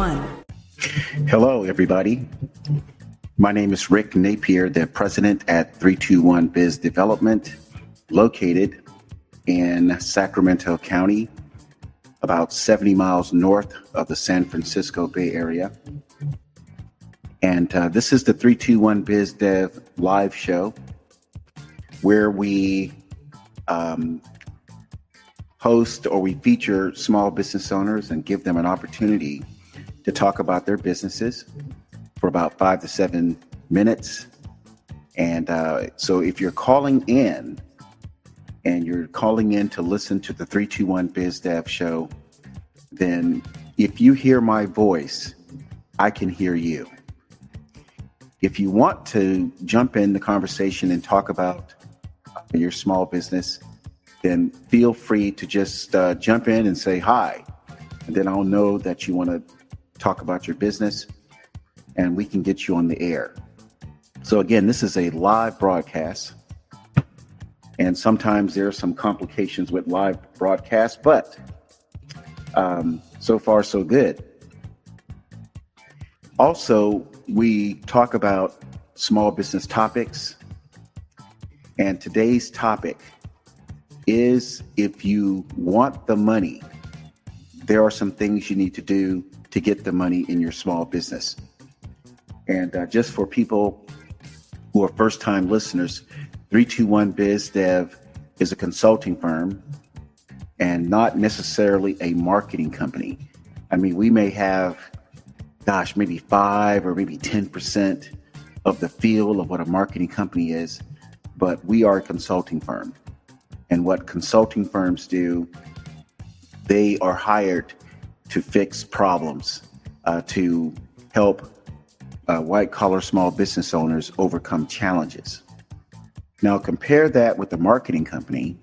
321. Hello, everybody. My name is Rick Napier, the president at 321 Biz Development, located in Sacramento County, about 70 miles north of the San Francisco Bay Area. And uh, this is the 321 Biz Dev live show where we um, host or we feature small business owners and give them an opportunity to talk about their businesses for about five to seven minutes. And uh, so if you're calling in and you're calling in to listen to the 321 Biz Dev show, then if you hear my voice, I can hear you. If you want to jump in the conversation and talk about your small business, then feel free to just uh, jump in and say hi. And then I'll know that you want to talk about your business and we can get you on the air. So, again, this is a live broadcast. And sometimes there are some complications with live broadcasts, but um, so far, so good. Also, we talk about small business topics. And today's topic is if you want the money, there are some things you need to do to get the money in your small business. And uh, just for people who are first time listeners, 321 Biz Dev is a consulting firm and not necessarily a marketing company. I mean, we may have, gosh, maybe five or maybe 10% of the feel of what a marketing company is, but we are a consulting firm. And what consulting firms do, they are hired to fix problems, uh, to help uh, white collar small business owners overcome challenges. Now, compare that with a marketing company.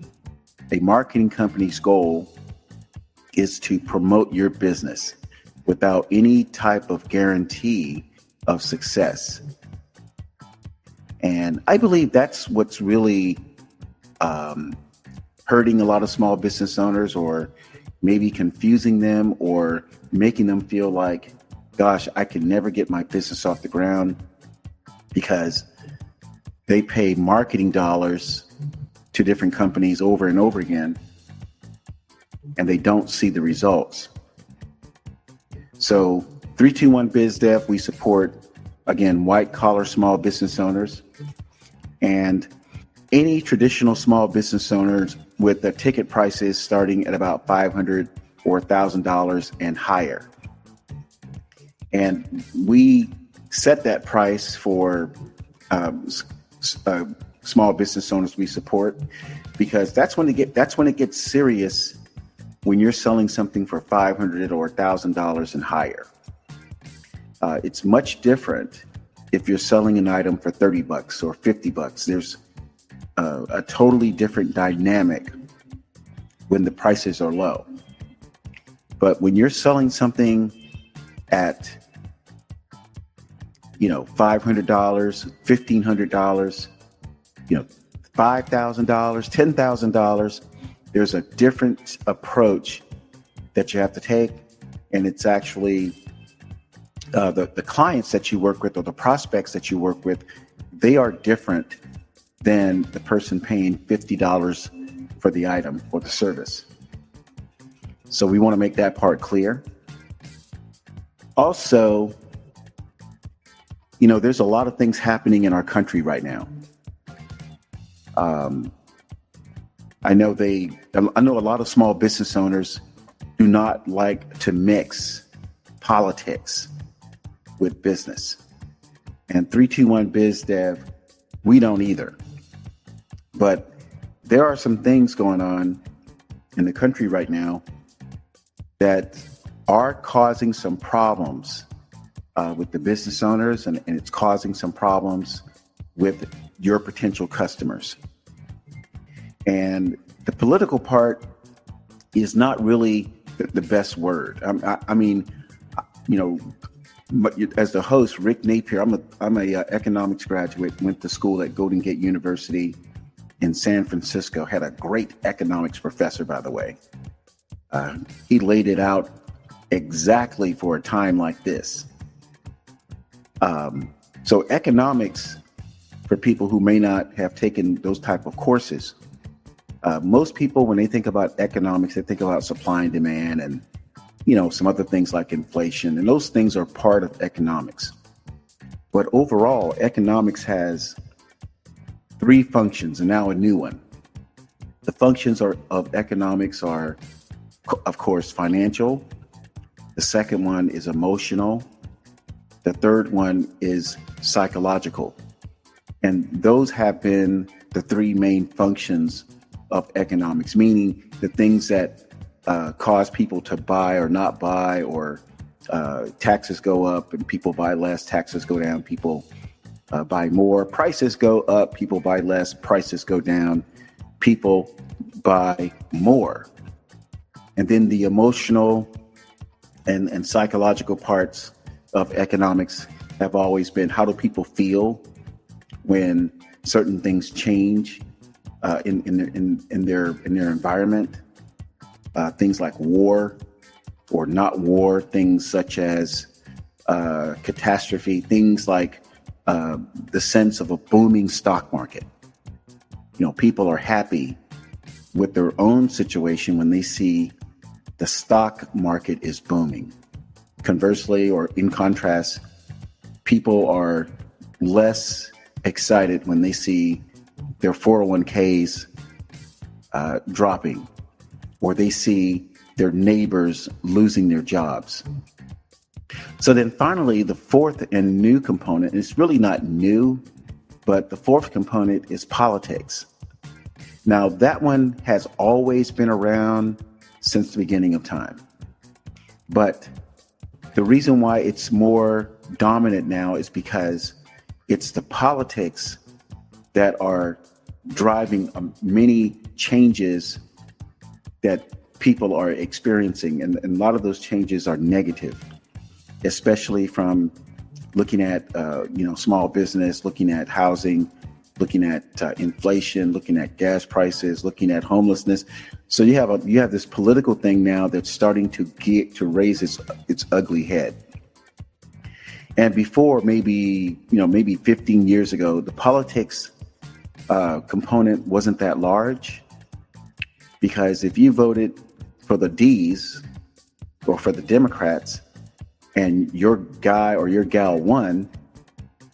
A marketing company's goal is to promote your business without any type of guarantee of success. And I believe that's what's really um, hurting a lot of small business owners or maybe confusing them or making them feel like, gosh, I can never get my business off the ground because they pay marketing dollars to different companies over and over again and they don't see the results. So, 321 BizDev, we support, again, white collar small business owners and any traditional small business owners with the ticket prices starting at about 500 or $1,000 and higher. And we set that price for um, uh, small business owners we support because that's when it get that's when it gets serious when you're selling something for 500 or $1,000 and higher. Uh, it's much different if you're selling an item for 30 bucks or 50 bucks. There's a, a totally different dynamic when the prices are low. But when you're selling something at you know five hundred dollars, fifteen hundred dollars, you know five thousand dollars, ten thousand dollars, there's a different approach that you have to take, and it's actually uh, the the clients that you work with or the prospects that you work with, they are different than the person paying $50 for the item or the service. So we want to make that part clear. Also, you know, there's a lot of things happening in our country right now. Um, I know they, I know a lot of small business owners do not like to mix politics with business. And 321 Biz Dev, we don't either. But there are some things going on in the country right now that are causing some problems uh, with the business owners and, and it's causing some problems with your potential customers. And the political part is not really the, the best word. I, I, I, mean, you know, as the host, Rick Napier, I'm a I'm a uh, economics graduate, went to school at Golden Gate University, in San Francisco had a great economics professor, by the way. Uh, he laid it out exactly for a time like this. Um, so economics, for people who may not have taken those type of courses, uh, most people when they think about economics, they think about supply and demand and you know some other things like inflation, and those things are part of economics. But overall, economics has three functions and now a new one. The functions are, of economics are, of course, financial. The second one is emotional. The third one is psychological. And those have been the three main functions of economics, meaning the things that uh, cause people to buy or not buy, or uh, taxes go up and people buy less, taxes go down, people uh, buy more, prices go up, people buy less, prices go down, people buy more. And then the emotional and, and psychological parts of economics have always been how do people feel when certain things change uh, in, in, in, in, their, in their environment? Uh, things like war or not war, things such as uh, catastrophe, things like uh, the sense of a booming stock market. You know, people are happy with their own situation when they see the stock market is booming. Conversely, or in contrast, people are less excited when they see their 401ks uh, dropping or they see their neighbors losing their jobs. So then finally, the fourth and new component, it's really not new, but the fourth component is politics. Now, that one has always been around since the beginning of time. But the reason why it's more dominant now is because it's the politics that are driving um, many changes that people are experiencing. And, and a lot of those changes are negative especially from looking at uh, you know small business, looking at housing, looking at uh, inflation, looking at gas prices, looking at homelessness. So you have a you have this political thing now that's starting to get to raise its its ugly head. And before, maybe you know, maybe 15 years ago, the politics uh, component wasn't that large because if you voted for the D's or for the Democrats, and your guy or your gal won,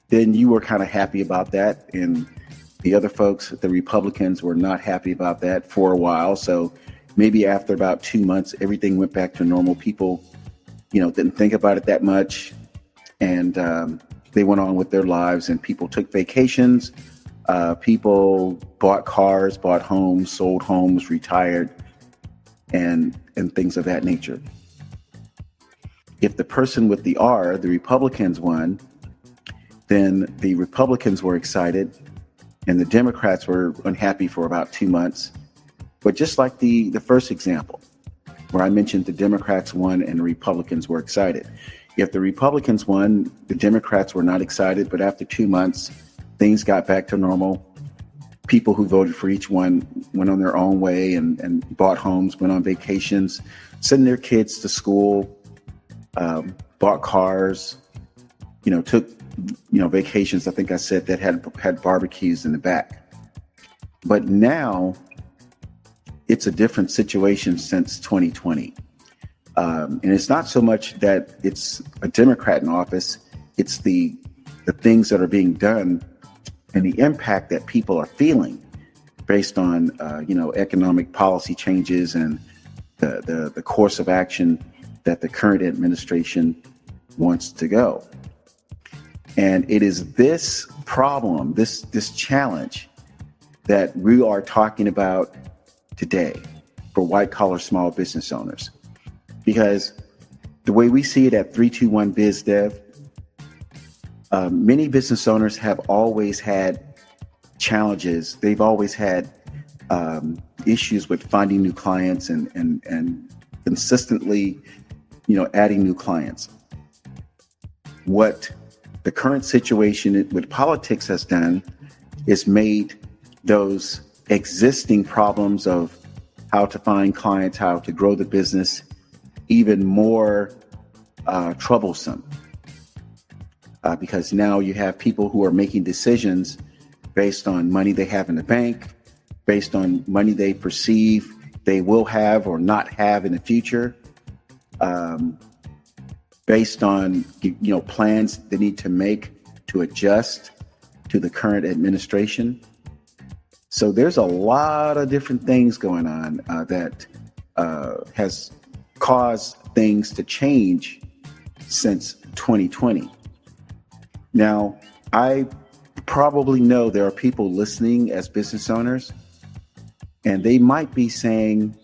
then you were kind of happy about that. And the other folks, the Republicans, were not happy about that for a while. So maybe after about two months, everything went back to normal. People, you know, didn't think about it that much. And um, they went on with their lives, and people took vacations. Uh, people bought cars, bought homes, sold homes, retired, and and things of that nature if the person with the R, the Republicans won, then the Republicans were excited and the Democrats were unhappy for about two months. But just like the, the first example, where I mentioned the Democrats won and the Republicans were excited. If the Republicans won, the Democrats were not excited, but after two months, things got back to normal. People who voted for each one went on their own way and, and bought homes, went on vacations, sending their kids to school, um, bought cars, you know, took you know vacations. I think I said that had had barbecues in the back. But now it's a different situation since 2020. Um, and it's not so much that it's a Democrat in office, it's the the things that are being done and the impact that people are feeling based on uh, you know economic policy changes and the, the, the course of action that the current administration wants to go. And it is this problem, this this challenge that we are talking about today for white collar small business owners. Because the way we see it at 321 BizDev, uh, many business owners have always had challenges. They've always had um, issues with finding new clients and, and, and consistently you know, adding new clients. What the current situation with politics has done is made those existing problems of how to find clients, how to grow the business, even more uh, troublesome uh, because now you have people who are making decisions based on money they have in the bank, based on money they perceive they will have or not have in the future, um, based on you know plans they need to make to adjust to the current administration. So there's a lot of different things going on uh, that uh, has caused things to change since 2020. Now, I probably know there are people listening as business owners, and they might be saying,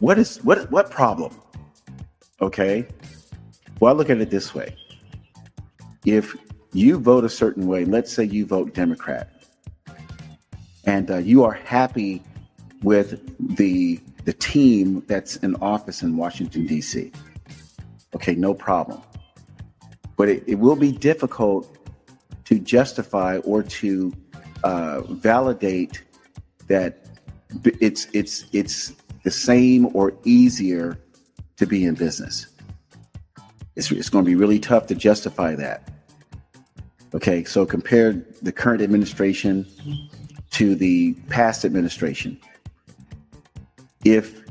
"What is what what problem?" Okay. Well, I look at it this way: if you vote a certain way, let's say you vote Democrat, and uh, you are happy with the the team that's in office in Washington D.C. Okay, no problem. But it, it will be difficult to justify or to uh, validate that it's it's it's the same or easier to be in business. It's, it's going to be really tough to justify that. Okay, so compare the current administration to the past administration. If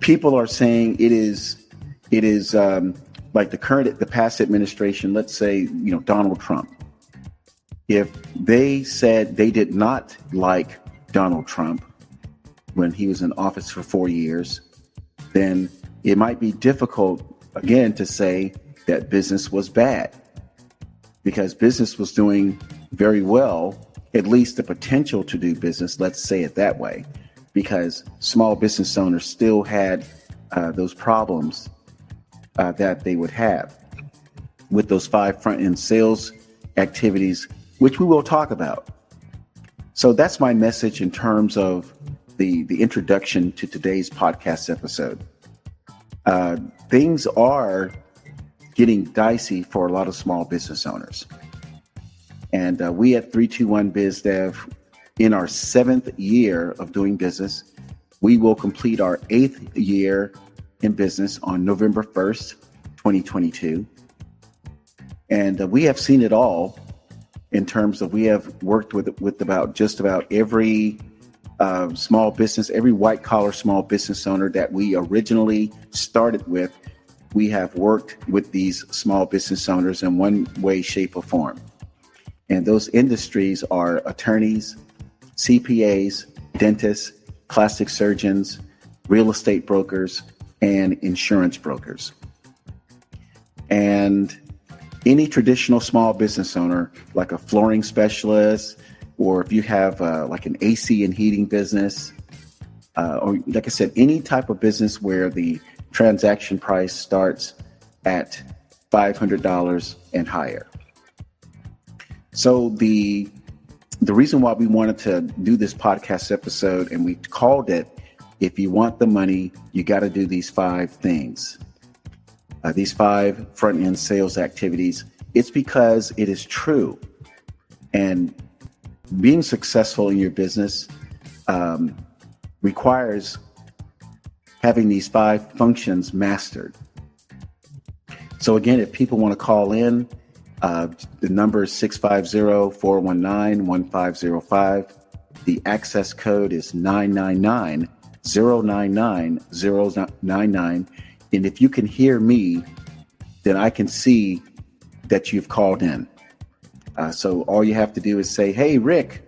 people are saying it is it is um, like the current the past administration, let's say you know Donald Trump, if they said they did not like Donald Trump when he was in office for four years, then it might be difficult again to say that business was bad because business was doing very well, at least the potential to do business, let's say it that way, because small business owners still had uh, those problems uh, that they would have with those five front end sales activities which we will talk about. So that's my message in terms of the, the introduction to today's podcast episode. Uh, things are getting dicey for a lot of small business owners. And uh, we at 321 BizDev, in our seventh year of doing business, we will complete our eighth year in business on November 1st, 2022. And uh, we have seen it all in terms of we have worked with with about just about every uh, small business, every white collar small business owner that we originally started with. We have worked with these small business owners in one way, shape, or form. And those industries are attorneys, CPAs, dentists, plastic surgeons, real estate brokers, and insurance brokers. And any traditional small business owner, like a flooring specialist, or if you have uh, like an AC and heating business, uh, or like I said, any type of business where the transaction price starts at $500 and higher. So the the reason why we wanted to do this podcast episode and we called it if you want the money, you got to do these five things uh, these five front end sales activities, it's because it is true. And being successful in your business um, requires having these five functions mastered. So, again, if people want to call in, uh, the number is 650 419 1505. The access code is 999 099 099. And if you can hear me, then I can see that you've called in. Uh, so all you have to do is say, Hey, Rick,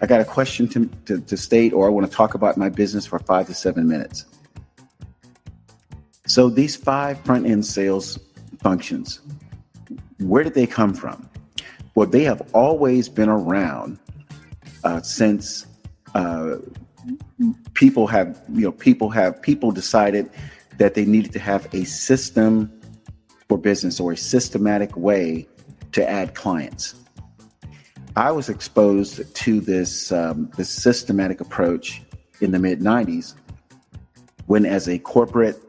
I got a question to, to, to state, or I want to talk about my business for five to seven minutes. So these five front end sales functions, where did they come from? Well, they have always been around uh, since uh, people have, you know, people have people decided that they needed to have a system for business or a systematic way to add clients. I was exposed to this um, this systematic approach in the mid '90s when, as a corporate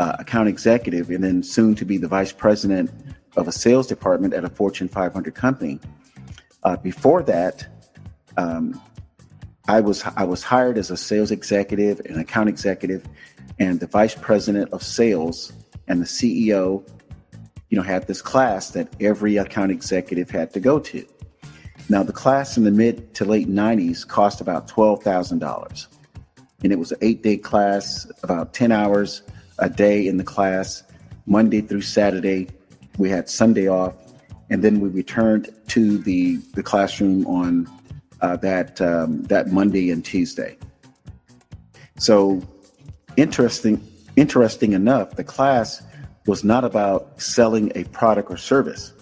uh, account executive and then soon to be the vice president of a sales department at a Fortune 500 company. Uh, before that, um, I was I was hired as a sales executive and account executive and the vice president of sales and the CEO, you know, had this class that every account executive had to go to. Now, the class in the mid to late 90s cost about $12,000. And it was an eight day class, about 10 hours a day in the class, Monday through Saturday. We had Sunday off. And then we returned to the, the classroom on uh, that, um, that Monday and Tuesday. So, interesting, interesting enough, the class was not about selling a product or service.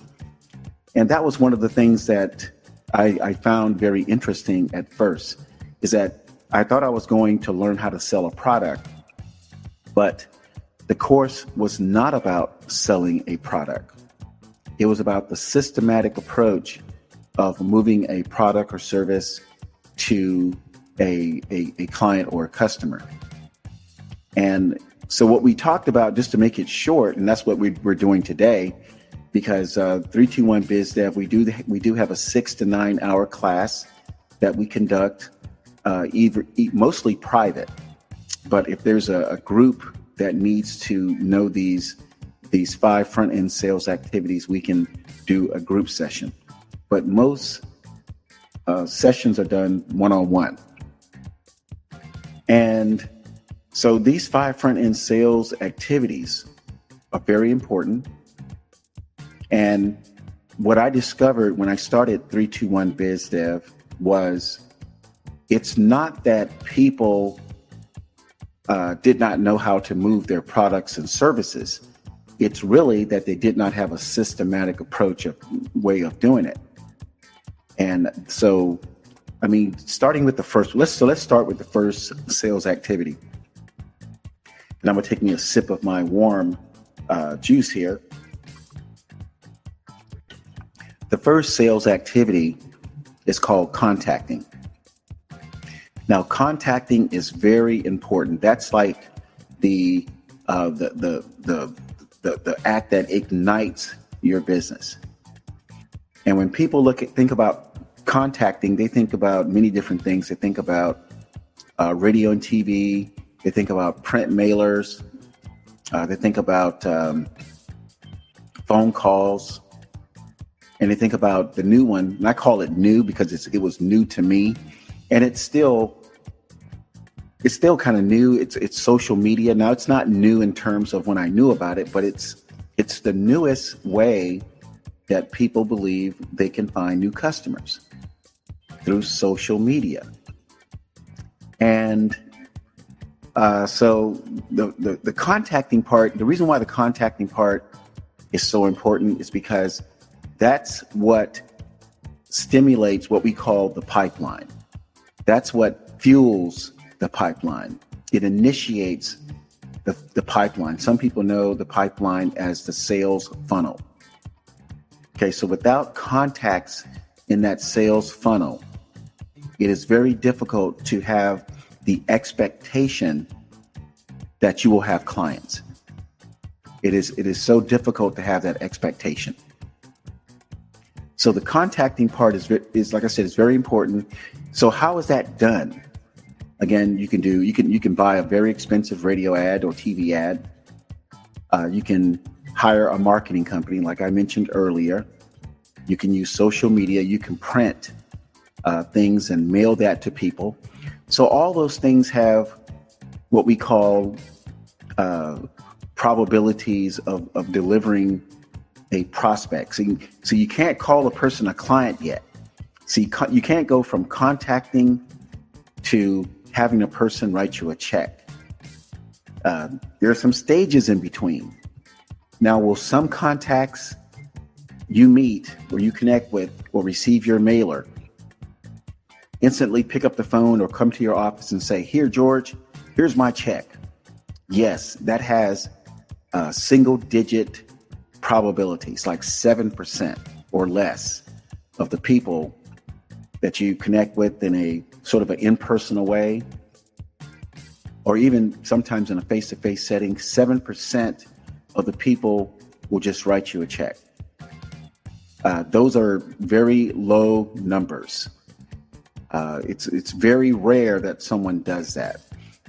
And that was one of the things that I, I found very interesting at first is that I thought I was going to learn how to sell a product, but the course was not about selling a product. It was about the systematic approach of moving a product or service to a, a, a client or a customer. And so, what we talked about, just to make it short, and that's what we, are doing today, because uh, 321 BizDev, we do we do have a six to nine hour class that we conduct, uh, either mostly private. But if there's a, a group that needs to know these these five front end sales activities, we can do a group session. But most uh, sessions are done one on one. And so these five front end sales activities are very important. And what I discovered when I started 321 BizDev was it's not that people uh, did not know how to move their products and services. It's really that they did not have a systematic approach of way of doing it. And so, I mean, starting with the first, let's so let's start with the first sales activity. And I'm me a sip of my warm uh, juice here. The first sales activity is called contacting. Now, contacting is very important. That's like the uh, the, the the the the act that ignites your business. And when people look at think about contacting, they think about many different things. They think about uh, radio and TV. They think about print mailers. Uh, they think about um, phone calls and they think about the new one, and I call it new because it was new to me, and it's still it's still kind of new. It's it's social media now. It's not new in terms of when I knew about it, but it's it's the newest way that people believe they can find new customers through social media, and uh, so the, the the contacting part. The reason why the contacting part is so important is because that's what stimulates what we call the pipeline. That's what fuels the pipeline. It initiates the, the pipeline. Some people know the pipeline as the sales funnel. Okay, so without contacts in that sales funnel, it is very difficult to have the expectation that you will have clients. It is it is so difficult to have that expectation. So the contacting part is is like I said, is very important. So how is that done? Again, you can do you can you can buy a very expensive radio ad or TV ad. Uh, you can hire a marketing company, like I mentioned earlier. You can use social media. You can print uh, things and mail that to people. So all those things have what we call uh, probabilities of, of delivering a prospect. So you, so you can't call a person a client yet. See, so you, you can't go from contacting to having a person write you a check. Uh, there are some stages in between. Now, will some contacts you meet or you connect with or receive your mailer instantly pick up the phone or come to your office and say, Here, George, here's my check? Yes, that has single digit probabilities, like 7% or less of the people that you connect with in a sort of an impersonal way, or even sometimes in a face to face setting, 7% of the people will just write you a check. Uh, those are very low numbers. Uh, it's it's very rare that someone does that,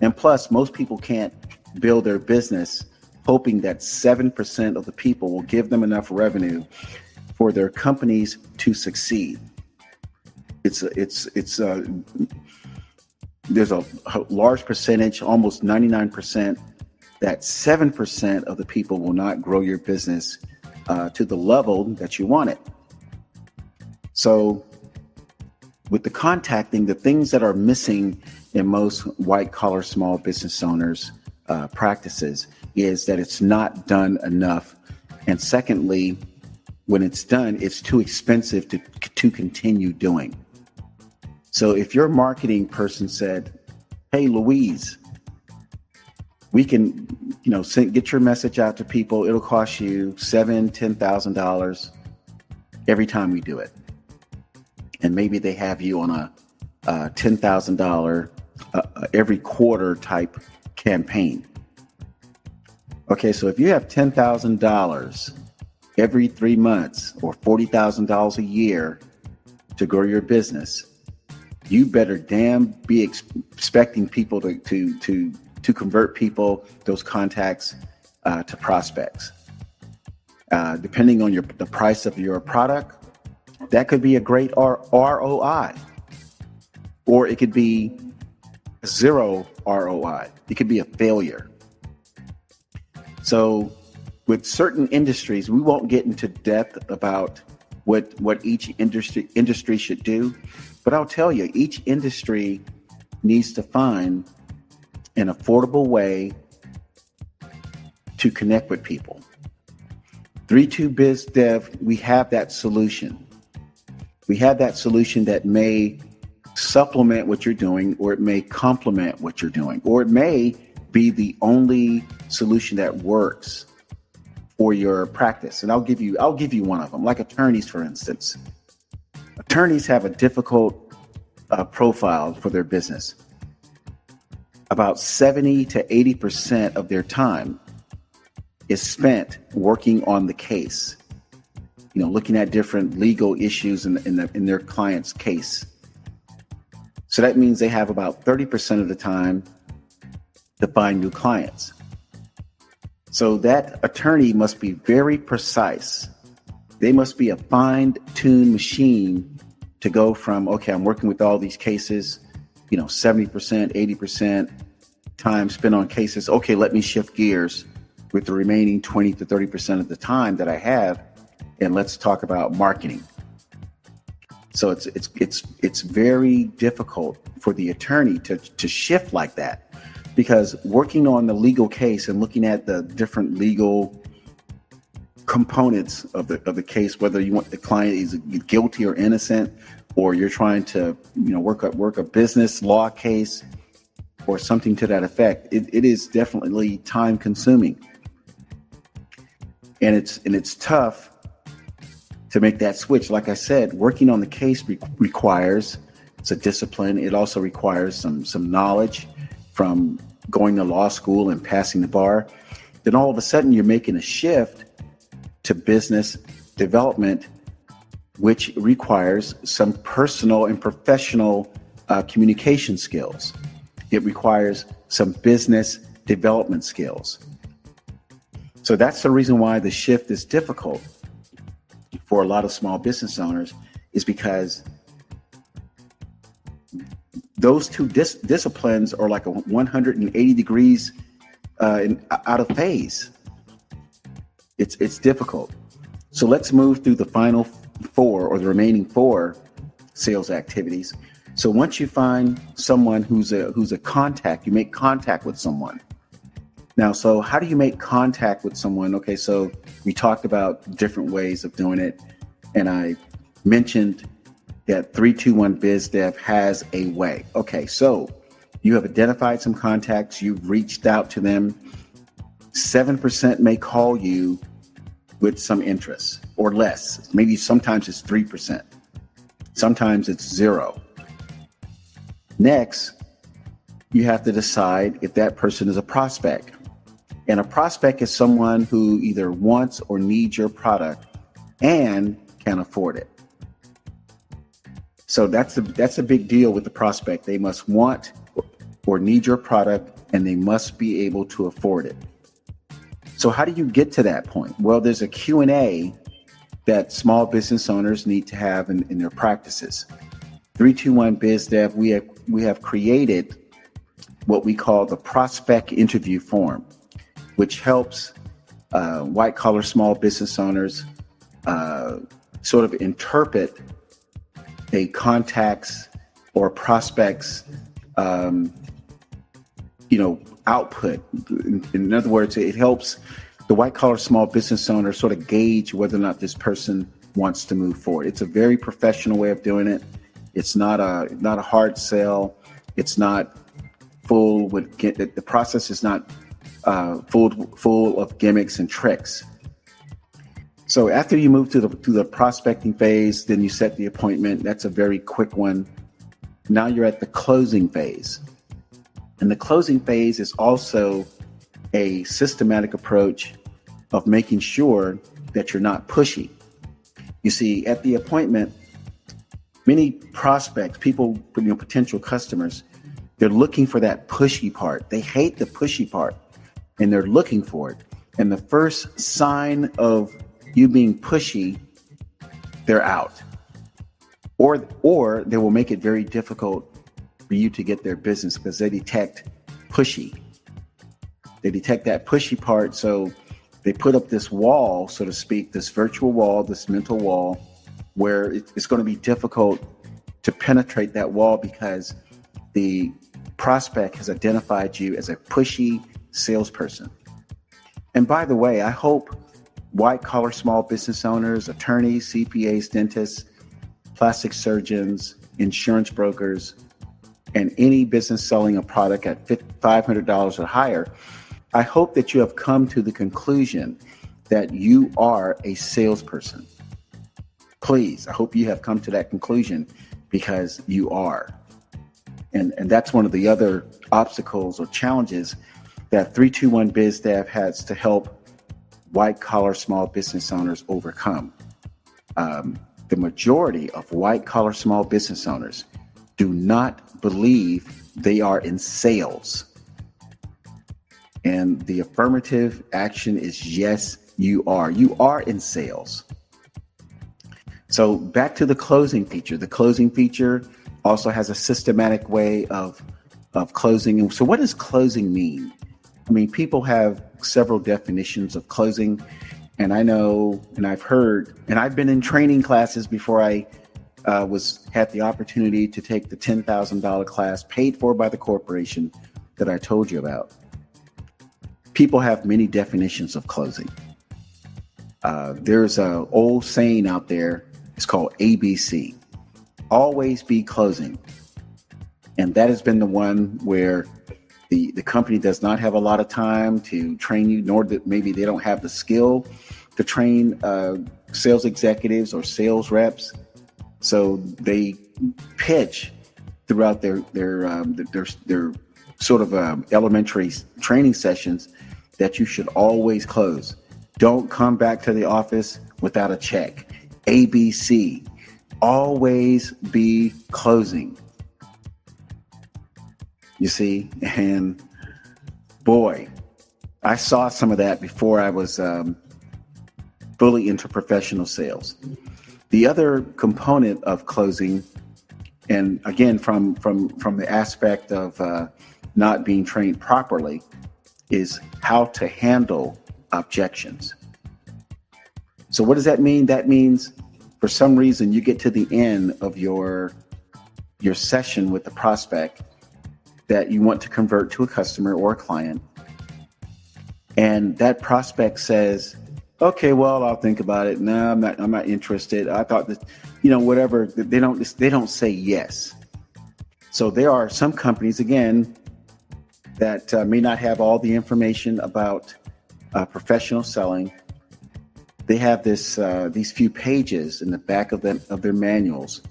and plus, most people can't build their business hoping that 7% of the people will give them enough revenue for their companies to succeed. It's it's it's uh, there's a, large percentage, almost 99%, that 7% of the people will not grow your business uh, to the level that you want it. So, with the contacting, the things that are missing in most white collar small business owners' uh, practices is that it's not done enough. And secondly, when it's done, it's too expensive to, to continue doing. So if your marketing person said, Hey, Louise, we can, you know, send, get your message out to people. It'll cost you seven, ten thousand dollars every time we do it, and maybe they have you on a, a ten thousand dollar uh, uh, every quarter type campaign. Okay, so if you have ten thousand dollars every three months or forty thousand dollars a year to grow your business, you better damn be ex- expecting people to to to to convert people, those contacts, uh, to prospects. Uh, depending on your the price of your product, that could be a great R- ROI, or it could be zero ROI. It could be a failure. So, with certain industries, we won't get into depth about what what each industry industry should do, but I'll tell you, each industry needs to find an affordable way to connect with people. 32 Biz Dev, we have that solution. We have that solution that may supplement what you're doing, or it may complement what you're doing, or it may be the only solution that works for your practice. And I'll give you I'll give you one of them, like attorneys, for instance. Attorneys have a difficult uh, profile for their business about 70 to 80% of their time is spent working on the case, you know, looking at different legal issues in, in, the, in their client's case. So that means they have about 30% of the time to find new clients. So that attorney must be very precise. They must be a fine tuned machine to go from, okay, I'm working with all these cases you know, 70%, 80% time spent on cases. Okay, let me shift gears with the remaining 20 to 30% of the time that I have and let's talk about marketing. So it's it's it's it's very difficult for the attorney to to shift like that because working on the legal case and looking at the different legal components of the of the case, whether you want the client is guilty or innocent, or you're trying to you know work a work a business law case or something to that effect it, it is definitely time consuming and it's and it's tough to make that switch like i said working on the case re- requires it's a discipline it also requires some some knowledge from going to law school and passing the bar then all of a sudden you're making a shift to business development which requires some personal and professional uh, communication skills. It requires some business development skills. So that's the reason why the shift is difficult for a lot of small business owners, is because those two dis- disciplines are like a 180 degrees uh, in, out of phase. It's it's difficult. So let's move through the final four or the remaining four sales activities. So once you find someone who's a who's a contact, you make contact with someone. Now, so how do you make contact with someone? Okay, so we talked about different ways of doing it, and I mentioned that 321 BizDev has a way. Okay, so you have identified some contacts, you've reached out to them. 7% may call you with some interest or less. Maybe sometimes it's 3%, sometimes it's zero. Next, you have to decide if that person is a prospect. And a prospect is someone who either wants or needs your product and can afford it. So that's a, that's a big deal with the prospect. They must want or need your product and they must be able to afford it. So how do you get to that point? Well, there's a Q&A that small business owners need to have in, in their practices. 321 BizDev, we have, we have created what we call the prospect interview form, which helps uh, white collar small business owners uh, sort of interpret a contact's or prospects um, you know output. In, in, other words it helps the white collar small business owner sort of gauge whether or not this person wants to move forward. It's a very professional way of doing it. It's not a not a hard sell. It's not full with the process is not uh, full full of gimmicks and tricks so after you move to the to the prospecting phase then you set the appointment that's a very quick one now you're at the closing phase. And the closing phase is also a systematic approach of making sure that you're not pushy. You see, at the appointment, many prospects, people, you know, potential customers, they're looking for that pushy part. They hate the pushy part and they're looking for it. And the first sign of you being pushy, they're out or or they will make it very difficult for you to get their business because they detect pushy. They detect that pushy part, so they put up this wall, so to speak, this virtual wall, this mental wall, where it's going to be difficult to penetrate that wall because the prospect has identified you as a pushy salesperson. And by the way, I hope white collar small business owners, attorneys, CPAs, dentists, plastic surgeons, insurance brokers, and any business selling a product at $500 or higher, I hope that you have come to the conclusion that you are a salesperson. Please, I hope you have come to that conclusion because you are. And, and that's one of the other obstacles or challenges that 321 BizDev has to help white collar small business owners overcome. Um, the majority of white collar small business owners do not believe they are in sales. And the affirmative action is yes, you are. You are in sales. So back to the closing feature. The closing feature also has a systematic way of of closing. So what does closing mean? I mean, people have several definitions of closing. And I know, and I've heard, and I've been in training classes before I uh, was had the opportunity to take the ten thousand dollar class paid for by the corporation that I told you about. People have many definitions of closing. Uh, there's a old saying out there. It's called ABC. Always be closing, and that has been the one where the the company does not have a lot of time to train you, nor that maybe they don't have the skill to train uh, sales executives or sales reps. So they pitch throughout their their um, their, their sort of um, elementary training sessions that you should always close. Don't come back to the office without a check. ABC. Always be closing. You see, and boy, I saw some of that before I was um, fully into professional sales. The other component of closing, and again from from from the aspect of uh, not being trained properly, is how to handle objections. So what does that mean? That means for some reason you get to the end of your your session with the prospect that you want to convert to a customer or a client. And that prospect says, okay, well, I'll think about it. No, I'm not, I'm not interested. I thought that, you know, whatever, they don't, they don't say yes. So there are some companies, again, that uh, may not have all the information about uh, professional selling. They have this, uh, these few pages in the back of them, of their manuals.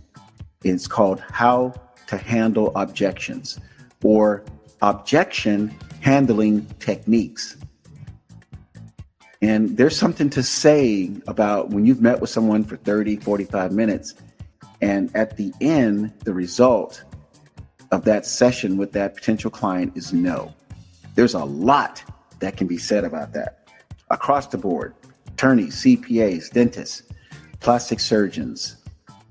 It's called how to handle objections or objection handling techniques. And there's something to say about when you've met with someone for 30, 45 minutes, and at the end, the result of that session with that potential client is no. There's a lot that can be said about that across the board attorneys, CPAs, dentists, plastic surgeons,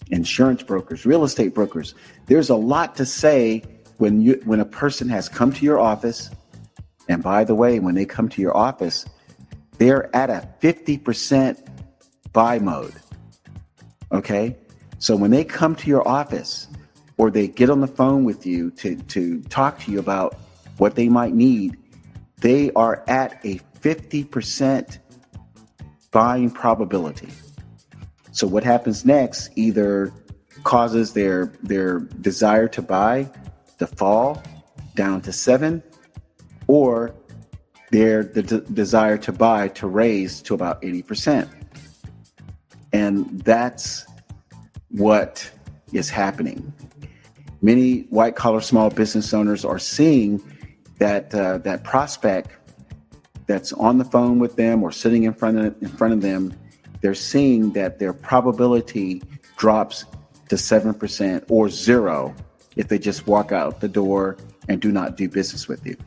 insurance brokers, real estate brokers. There's a lot to say when you when a person has come to your office. And by the way, when they come to your office, they're at a 50% buy mode. Okay? So when they come to your office or they get on the phone with you to, to talk to you about what they might need, they are at a 50% buying probability. So what happens next either causes their their desire to buy to fall down to 7 or their the d- desire to buy to raise to about 80%. And that's what is happening. Many white collar small business owners are seeing that uh, that prospect that's on the phone with them or sitting in front of in front of them, they're seeing that their probability drops to 7% or zero if they just walk out the door and do not do business with you.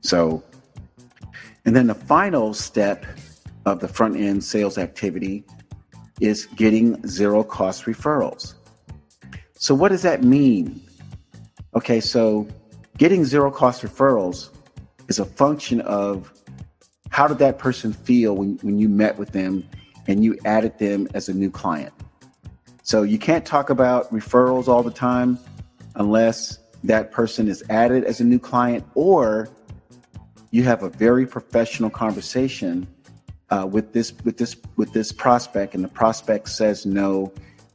So, and then the final step of the front end sales activity is getting zero cost referrals. So, what does that mean? Okay, so getting zero cost referrals is a function of how did that person feel when, when you met with them and you added them as a new client. So you can't talk about referrals all the time unless that person is added as a new client or you have a very professional conversation uh, with this with this with this prospect and the prospect says no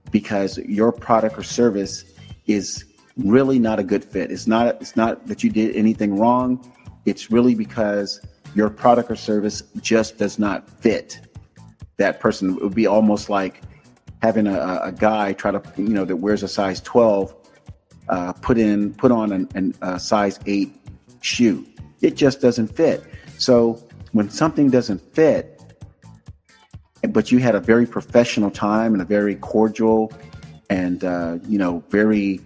because your product or service is really not a good fit. It's not it's not that you did anything wrong. It's really because your product or service just does not fit that person. It would be almost like having a, a guy try to, you know, that wears a size 12, uh, put in, put on an, an, a size eight shoe. It just doesn't fit. So when something doesn't fit, but you had a very professional time and a very cordial and, uh, you know, very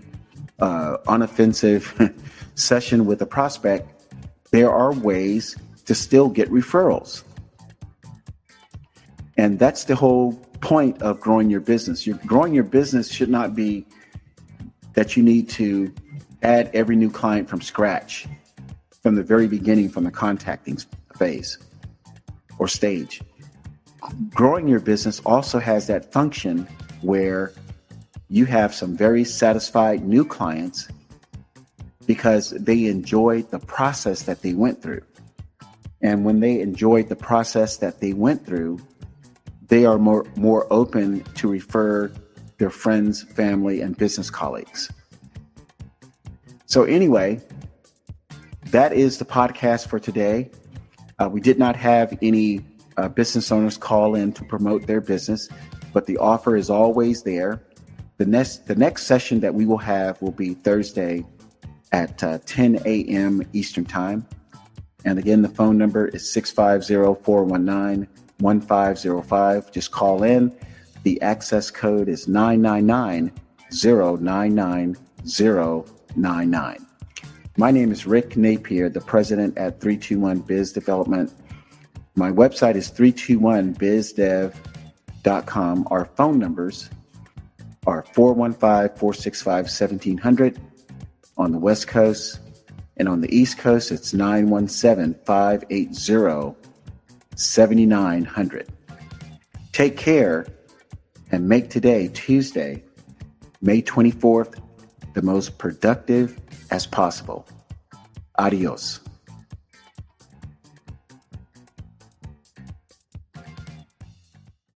uh, unoffensive session with a prospect, there are ways to still get referrals. And that's the whole point of growing your business. You're growing your business should not be that you need to add every new client from scratch from the very beginning, from the contacting phase or stage. Growing your business also has that function where you have some very satisfied new clients because they enjoyed the process that they went through. And when they enjoyed the process that they went through, they are more, more open to refer their friends, family, and business colleagues. So, anyway, that is the podcast for today. Uh, we did not have any uh, business owners call in to promote their business, but the offer is always there. The next, the next session that we will have will be Thursday, at uh, 10 a.m. Eastern Time. And again, the phone number is 650 419 1505. Just call in. The access code is 999 099099. My name is Rick Napier, the president at 321 Biz Development. My website is 321bizdev.com. Our phone numbers are 415 465 1700 on the West Coast. And on the East Coast, it's 917 580 7900. Take care and make today, Tuesday, May 24th, the most productive as possible. Adios.